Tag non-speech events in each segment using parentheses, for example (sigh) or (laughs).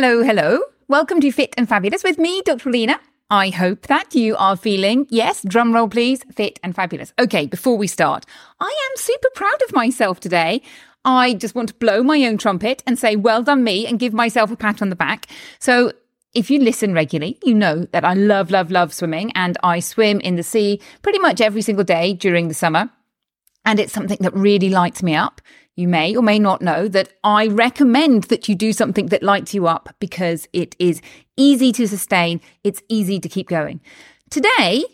Hello, hello. Welcome to Fit and Fabulous with me, Dr. Lena. I hope that you are feeling, yes, drum roll please, fit and fabulous. Okay, before we start, I am super proud of myself today. I just want to blow my own trumpet and say, well done me, and give myself a pat on the back. So, if you listen regularly, you know that I love, love, love swimming, and I swim in the sea pretty much every single day during the summer. And it's something that really lights me up. You may or may not know that I recommend that you do something that lights you up because it is easy to sustain, it's easy to keep going. Today,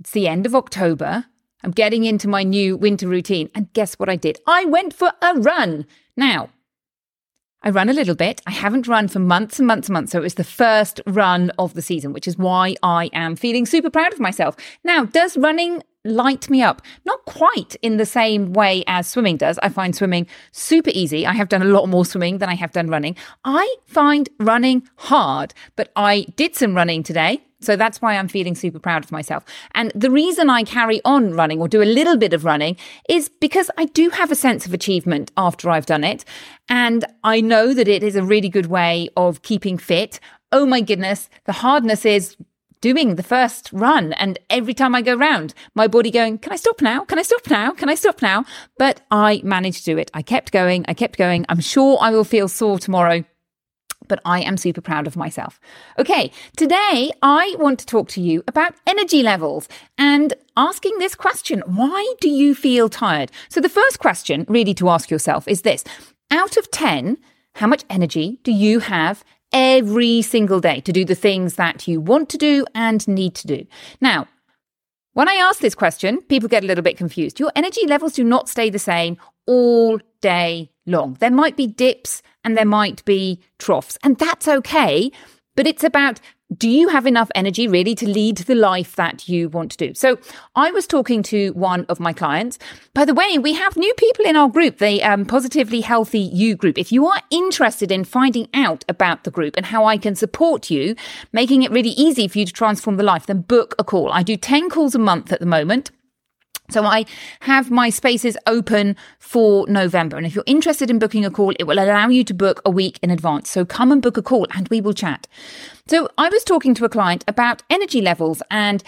it's the end of October. I'm getting into my new winter routine. And guess what I did? I went for a run. Now, I run a little bit. I haven't run for months and months and months. So it was the first run of the season, which is why I am feeling super proud of myself. Now, does running light me up. Not quite in the same way as swimming does. I find swimming super easy. I have done a lot more swimming than I have done running. I find running hard, but I did some running today. So that's why I'm feeling super proud of myself. And the reason I carry on running or do a little bit of running is because I do have a sense of achievement after I've done it. And I know that it is a really good way of keeping fit. Oh my goodness. The hardness is doing the first run. And every time I go round, my body going, can I stop now? Can I stop now? Can I stop now? But I managed to do it. I kept going. I kept going. I'm sure I will feel sore tomorrow. But I am super proud of myself. Okay, today I want to talk to you about energy levels and asking this question Why do you feel tired? So, the first question really to ask yourself is this Out of 10, how much energy do you have every single day to do the things that you want to do and need to do. Now, when I ask this question, people get a little bit confused. Your energy levels do not stay the same all day long. There might be dips and there might be troughs, and that's okay. But it's about do you have enough energy really to lead the life that you want to do? So I was talking to one of my clients. By the way, we have new people in our group, the um, Positively Healthy You group. If you are interested in finding out about the group and how I can support you, making it really easy for you to transform the life, then book a call. I do 10 calls a month at the moment. So I have my spaces open for November. And if you're interested in booking a call, it will allow you to book a week in advance. So come and book a call and we will chat. So I was talking to a client about energy levels and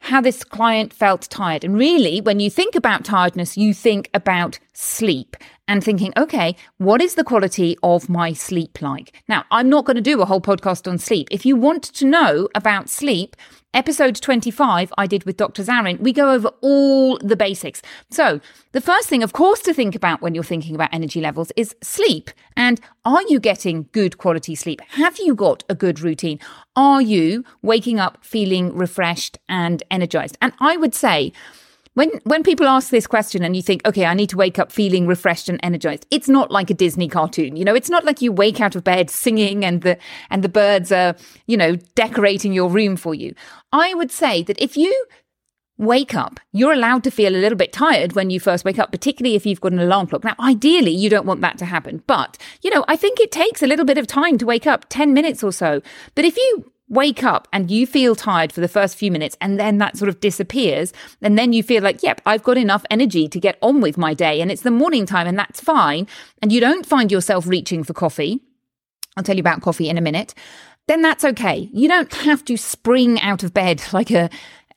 how this client felt tired. And really, when you think about tiredness, you think about sleep and thinking, okay, what is the quality of my sleep like? Now, I'm not going to do a whole podcast on sleep. If you want to know about sleep, Episode 25, I did with Dr. Zarin, we go over all the basics. So, the first thing, of course, to think about when you're thinking about energy levels is sleep. And are you getting good quality sleep? Have you got a good routine? Are you waking up feeling refreshed and energized? And I would say, when when people ask this question and you think, okay, I need to wake up feeling refreshed and energized, it's not like a Disney cartoon. You know, it's not like you wake out of bed singing and the and the birds are, you know, decorating your room for you. I would say that if you wake up, you're allowed to feel a little bit tired when you first wake up, particularly if you've got an alarm clock. Now, ideally, you don't want that to happen, but you know, I think it takes a little bit of time to wake up, 10 minutes or so. But if you wake up and you feel tired for the first few minutes and then that sort of disappears and then you feel like yep i've got enough energy to get on with my day and it's the morning time and that's fine and you don't find yourself reaching for coffee. I'll tell you about coffee in a minute. Then that's okay. You don't have to spring out of bed (laughs) like a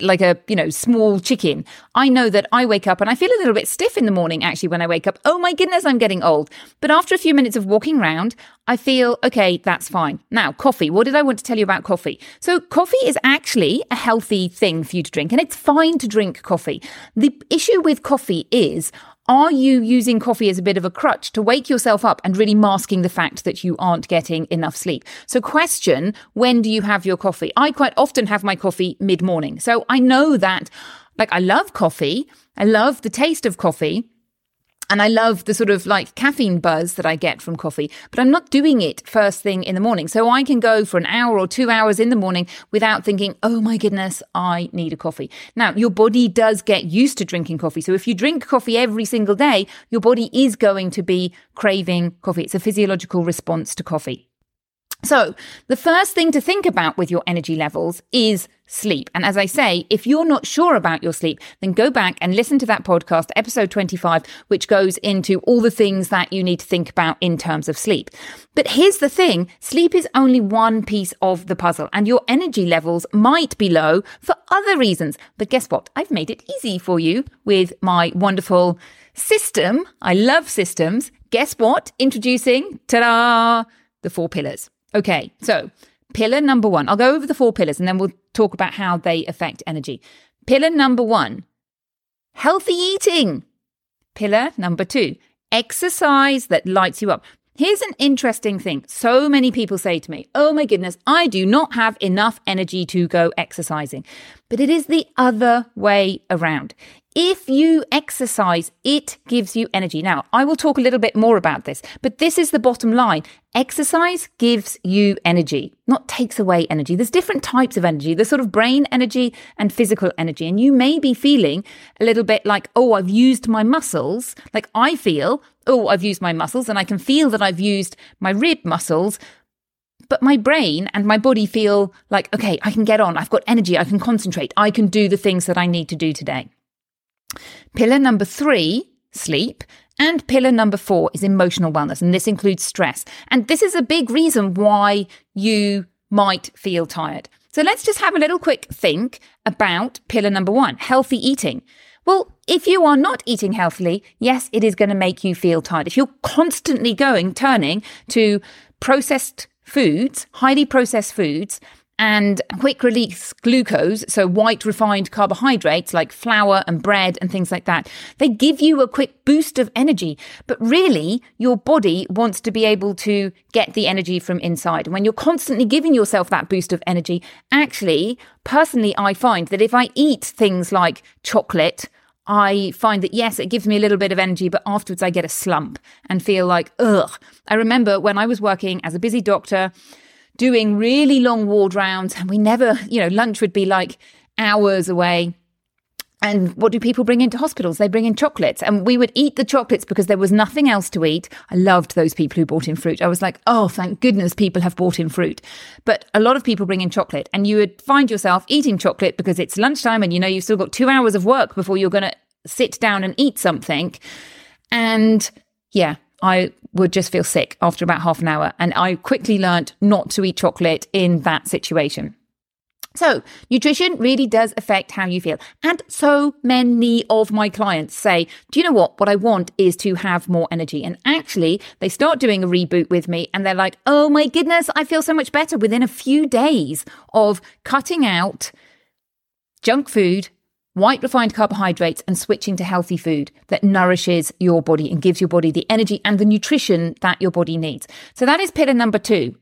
like a, you know, small chicken. I know that I wake up and I feel a little bit stiff in the morning actually when I wake up. Oh my goodness, I'm getting old. But after a few minutes of walking around, I feel, okay, that's fine. Now, coffee. What did I want to tell you about coffee? So, coffee is actually a healthy thing for you to drink, and it's fine to drink coffee. The issue with coffee is are you using coffee as a bit of a crutch to wake yourself up and really masking the fact that you aren't getting enough sleep? So, question when do you have your coffee? I quite often have my coffee mid morning. So, I know that, like, I love coffee. I love the taste of coffie. And I love the sort of like caffeine buzz that I get from coffee, but I'm not doing it first thing in the morning. So I can go for an hour or two hours in the morning without thinking, oh my goodness, I need a coffee. Now, your body does get used to drinking coffee. So if you drink coffee every single day, your body is going to be craving coffee. It's a physiological response to coffee. So, the first thing to think about with your energy levels is sleep. And as I say, if you're not sure about your sleep, then go back and listen to that podcast, episode 25, which goes into all the things that you need to think about in terms of sleep. But here's the thing sleep is only one piece of the puzzle, and your energy levels might be low for other reasons. But guess what? I've made it easy for you with my wonderful system. I love systems. Guess what? Introducing, ta da, the four pillars. Okay, so pillar number one, I'll go over the four pillars and then we'll talk about how they affect energy. Pillar number one, healthy eating. Pillar number two, exercise that lights you up. Here's an interesting thing. So many people say to me, Oh my goodness, I do not have enough energy to go exercising. But it is the other way around. If you exercise, it gives you energy. Now, I will talk a little bit more about this, but this is the bottom line. Exercise gives you energy, not takes away energy. There's different types of energy. There's sort of brain energy and physical energy. And you may be feeling a little bit like, oh, I've used my muscles. Like I feel, oh, I've used my muscles and I can feel that I've used my rib muscles. But my brain and my body feel like, okay, I can get on. I've got energy. I can concentrate. I can do the things that I need to do today. Pillar number three, sleep. And pillar number four is emotional wellness, and this includes stress. And this is a big reason why you might feel tired. So let's just have a little quick think about pillar number one healthy eating. Well, if you are not eating healthily, yes, it is going to make you feel tired. If you're constantly going, turning to processed foods, highly processed foods, and quick release glucose, so white refined carbohydrates like flour and bread and things like that, they give you a quick boost of energy. But really, your body wants to be able to get the energy from inside. And when you're constantly giving yourself that boost of energy, actually, personally, I find that if I eat things like chocolate, I find that yes, it gives me a little bit of energy, but afterwards I get a slump and feel like, ugh. I remember when I was working as a busy doctor, doing really long ward rounds and we never, you know, lunch would be like hours away. And what do people bring into hospitals? They bring in chocolates. And we would eat the chocolates because there was nothing else to eat. I loved those people who bought in fruit. I was like, oh, thank goodness people have bought in fruit. But a lot of people bring in chocolate. And you would find yourself eating chocolate because it's lunchtime and you know you've still got two hours of work before you're going to sit down and eat something. And yeah, I would just feel sick after about half an hour. And I quickly learnt not to eat chocolate in that situation. So, nutrition really does affect how you feel. And so many of my clients say, Do you know what? What I want is to have more energy. And actually, they start doing a reboot with me and they're like, Oh my goodness, I feel so much better within a few days of cutting out junk food white refined carbohydrates and switching to healthy food that nourishes your body and gives your body the energy and the nutrition that your body needs. So that is pillar number two.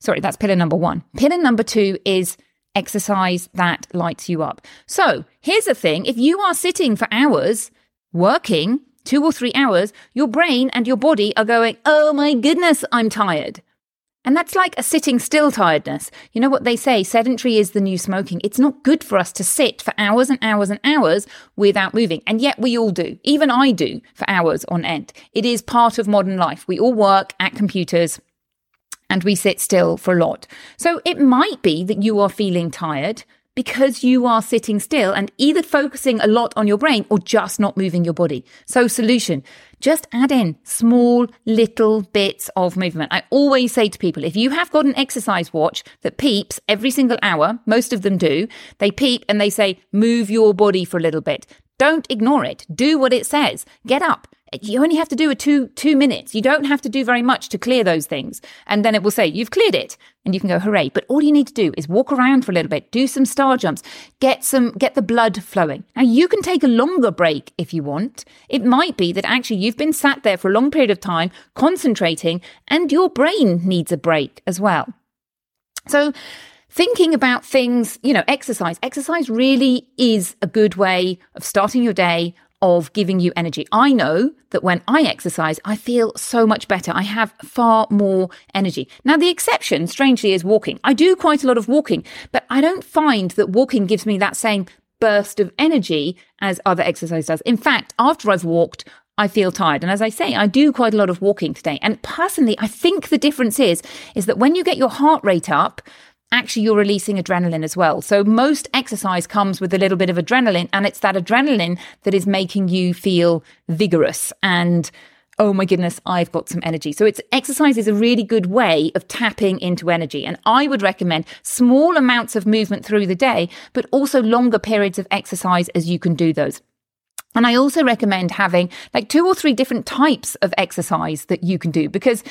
Sorry, that's pillar number one. Pillar number two is exercise that lights you up. So here's the thing if you are sitting for hours working, two or three hours, your brain and your body are going, oh my goodness, I'm tired. And that's like a sitting still tiredness. You know what they say? Sedentary is the new smoking. It's not good for us to sit for hours and hours and hours without moving. And yet we all do. Even I do for hours on end. It is part of modern life. We all work at computers and we sit still for a lot. So it might be that you are feeling tired because you are sitting still and either focusing a lot on your brain or just not moving your body. So solution, just add in small little bits of movement. I always say to people, if you have got an exercise watch that peeps every single hour, most of them do, they peep and they say, move your body for a little bit. Don't ignore it. Do what it says. Get up, you only have to do a two two minutes. You don't have to do very much to clear those things. And then it will say, you've cleared it. And you can go, hooray. But all you need to do is walk around for a little bit, do some star jumps, get some get the blood flowing. Now you can take a longer break if you want. It might be that actually you've been sat there for a long period of time, concentrating, and your brain needs a break as well. So thinking about things, you know, exercise. Exercise really is a good way of starting your day, of giving you energy. I know that when I exercise, I feel so much better. I have far more energy. Now, the exception, strangely, is walking. I do quite a lot of walking, but I don't find that walking gives me that same burst of energy as other exercise does. In fact, after I've walked, I feel tired. And as I say, I do quite a lot of walking today. And personally, I think the difference is, is that when you get your heart rate up, actually you're releasing adrenaline as well. So most exercise comes with a little bit of adrenaline and it's that adrenaline that is making you feel vigorous and oh my goodness, I've got some energy. So it's exercise is a really good way of tapping into energy. And I would recommend small amounts of movement through the day, but also longer periods of exercise as you can do those. And I also recommend having like two or three different types of exercise that you can do because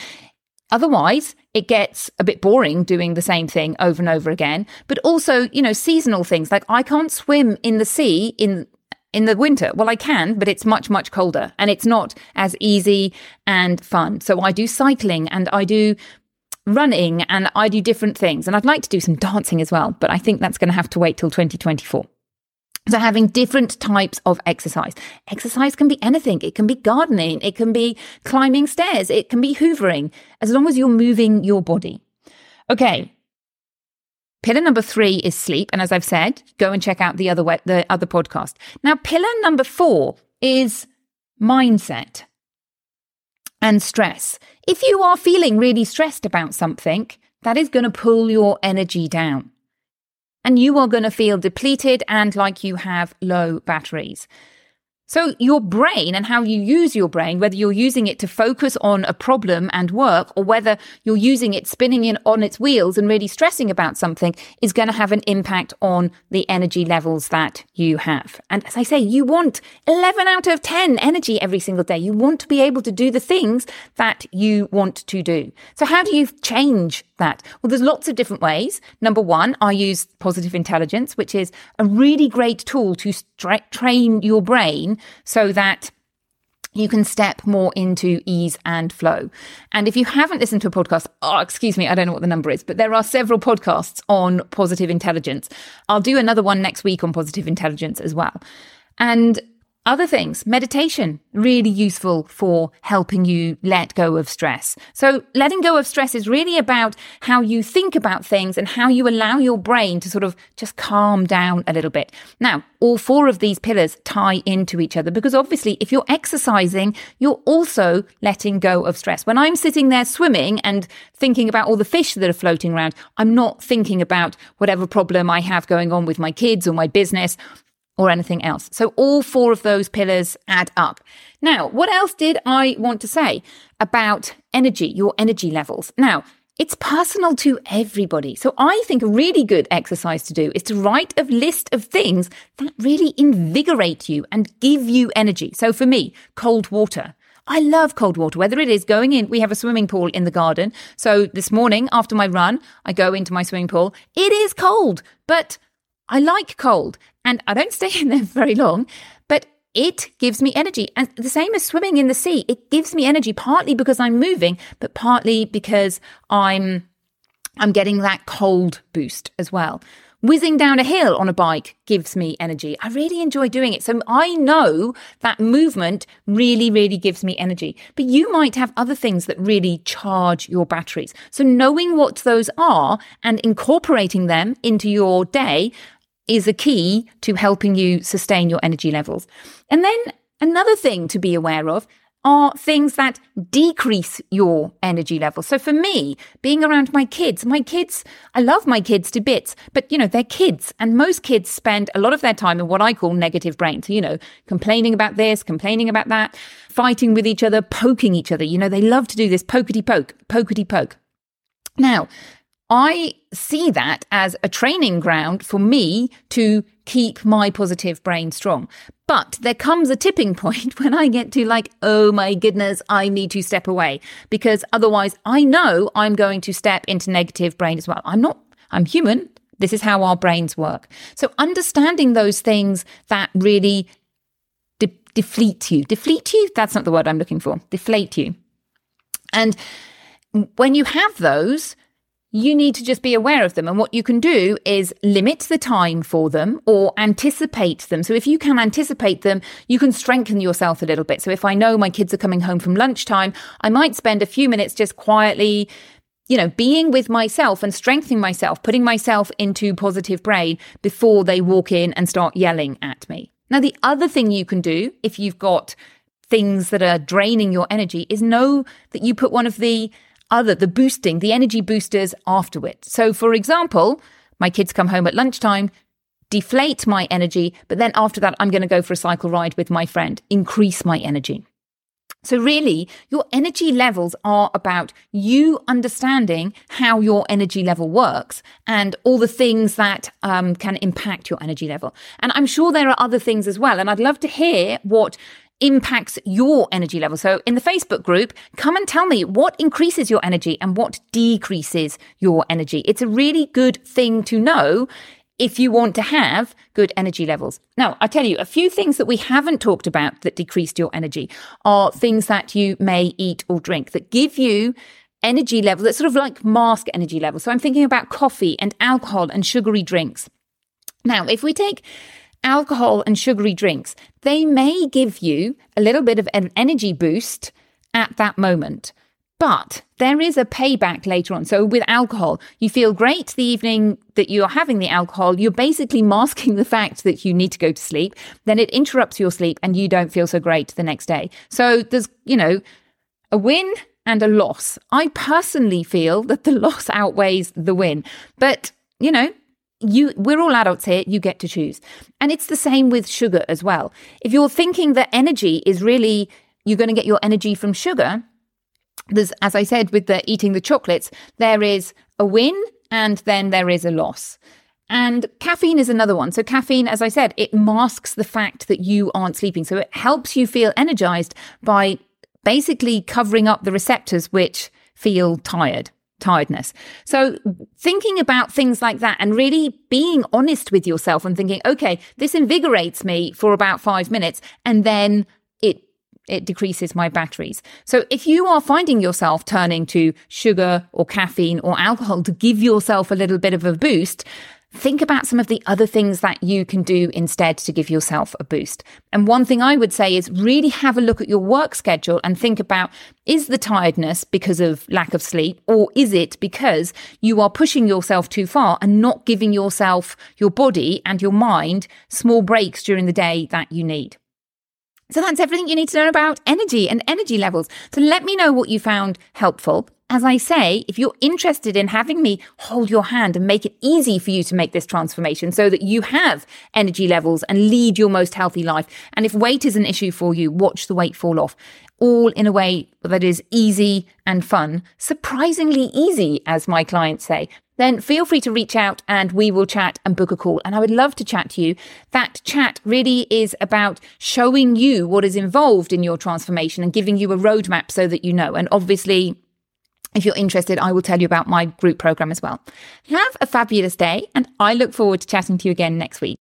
Otherwise, it gets a bit boring doing the same thing over and over again. But also, you know, seasonal things like I can't swim in the sea in in the winter. Well, I can, but it's much, much colder and it's not as easy and fun. So I do cycling and I do running and I do different things. And I'd like to do some dancing as well, but I think that's going to have to wait till 2024. So having different types of exercise. Exercise can be anything. It can be gardening. It can be climbing stairs. It can be hoovering as long as you're moving your body. Okay. Pillar number three is sleep. And as I've said, go and check out the other, the other podcast. Now, pillar number four is mindset and stress. If you are feeling really stressed about something, that is going to pull your energy down and you are going to feel depleted and like you have low batteries. So, your brain and how you use your brain, whether you're using it to focus on a problem and work, or whether you're using it spinning in on its wheels and really stressing about something, is going to have an impact on the energy levels that you have. And as I say, you want 11 out of 10 energy every single day. You want to be able to do the things that you want to do. So, how do you change that? Well, there's lots of different ways. Number one, I use positive intelligence, which is a really great tool to train your brain so that you can step more into ease and flow. And if you haven't listened to a podcast, oh, excuse me, I don't know what the number is, but there are several podcasts on positive intelligence. I'll do another one next week on positive intelligence as well. And other things, meditation, really useful for helping you let go of stress. So letting go of stress is really about how you think about things and how you allow your brain to sort of just calm down a little bit. Now, all four of these pillars tie into each other because obviously if you're exercising, you're also letting go of stress. When I'm sitting there swimming and thinking about all the fish that are floating around, I'm not thinking about whatever problem I have going on with my kids or my business or anything else. So all four of those pillars add up. Now, what else did I want to say about energy, your energy levels? Now, it's personal to everybody. So I think a really good exercise to do is to write a list of things that really invigorate you and give you energy. So for me, cold water. I love cold water, whether it is going in, we have a swimming pool in the garden. So this morning after my run, I go into my swimming pool. It is cold, but I like cold and I don't (laughs) stay in there very long, but it gives me energy. And the same as swimming in the sea, it gives me energy partly because I'm moving, but partly because I'm I'm getting that cold boost as well. Whizzing down a hill on a bike gives me energy. I really enjoy doing it. So I know that movement really, really gives me energy. But you might have other things that really charge your batteries. So knowing what those are and incorporating them into your day is a key to helping you sustain your energy levels. And then another thing to be aware of are things that decrease your energy level. So for me, being around my kids, my kids, I love my kids to bits, but you know, they're kids and most kids spend a lot of their time in what I call negative brain. So, you know, complaining about this, complaining about that, fighting with each other, poking each other. You know, they love to do this pokety poke, pokety poke. Now, I see that as a training ground for me to keep my positive brain strong. But there comes a tipping (laughs) point when I get to like, oh my goodness, I need to step away because otherwise I know I'm going to step into negative brain as well. I'm not, I'm human. This is how our brains work. So understanding those things that really de- deflate you, deflate you, that's not the word I'm looking for, deflate you. And when you have those, you need to just be aware of them. And what you can do is limit the time for them or anticipate them. So if you can anticipate them, you can strengthen yourself a little bit. So if I know my kids are coming home from lunchtime, I might spend a few minutes just quietly you know, being with myself and strengthening myself, putting myself into positive brain before they walk in and start yelling at me. Now, the other thing you can do if you've got things that are draining your energy is know that you put one of the other, the boosting, the energy boosters afterward. So, for example, my kids come home at lunchtime, deflate my energy, but then after that, I'm going to go for a cycle ride with my friend, increase my energy. So, really, your energy levels are about you understanding how your energy level works and all the things that um, can impact your energy level. And I'm sure there are other things as well. And I'd love to hear what impacts your energy level. So in the Facebook group, come and tell me what increases your energy and what decreases your energy. It's a really good thing to know if you want to have good energy levels. Now, I tell you, a few things that we haven't talked about that decreased your energy are things that you may eat or drink that give you energy level that sort of like mask energy level. So I'm thinking about coffee and alcohol and sugary drinks. Now, if we take alcohol and sugary drinks, they may give you a little bit of an energy boost at that moment. But there is a payback later on. So with alcohol, you feel great the evening that you're having the alcohol. You're basically (laughs) masking the fact that you need to go to sleep. Then it interrupts your sleep and you don't feel so great the next day. So there's, you know, a win and a loss. I personally feel that the (laughs) loss outweighs the win. But, you know, you we're all adults here you get to choose and it's the same with sugar as well if you're thinking that energy is really you're going to get your energy from sugar there's as i said with the eating the chocolates there is a win and then there is a loss and caffeine is another one. So, caffeine, as I said, it masks the fact that you aren't sleeping. So, it helps you feel energized by basically covering up the receptors which feel tired tiredness. So thinking about things like that and really being honest with yourself and thinking, okay, this invigorates me for about five minutes and then it it decreases my batteries. So if you are finding yourself turning to sugar or caffeine or alcohol to give yourself a little bit of a boost, think about some of the other things that you can do instead to give yourself a boost. And one thing I would say is really have a look at your work schedule and think about is the tiredness because of lack of sleep or is it because you are pushing yourself too far and not giving yourself, your body and your mind small breaks during the day that you need? So that's everything you need to know about energy and energy levels. So let me know what you found helpful. As I say, if you're interested in having me hold your hand and make it easy for you to make this transformation so that you have energy levels and lead your most healthy life. And if weight is an issue for you, watch the weight fall off all in a way that is easy and fun, surprisingly easy, as my clients say, then feel free to reach out and we will chat and book a call. And I would love to chat to you. That chat really is about showing you what is involved in your transformation and giving you a roadmap so that you know. And obviously, if you're interested, I will tell you about my group program as well. Have a fabulous day, and I look forward to chatting to you again next week.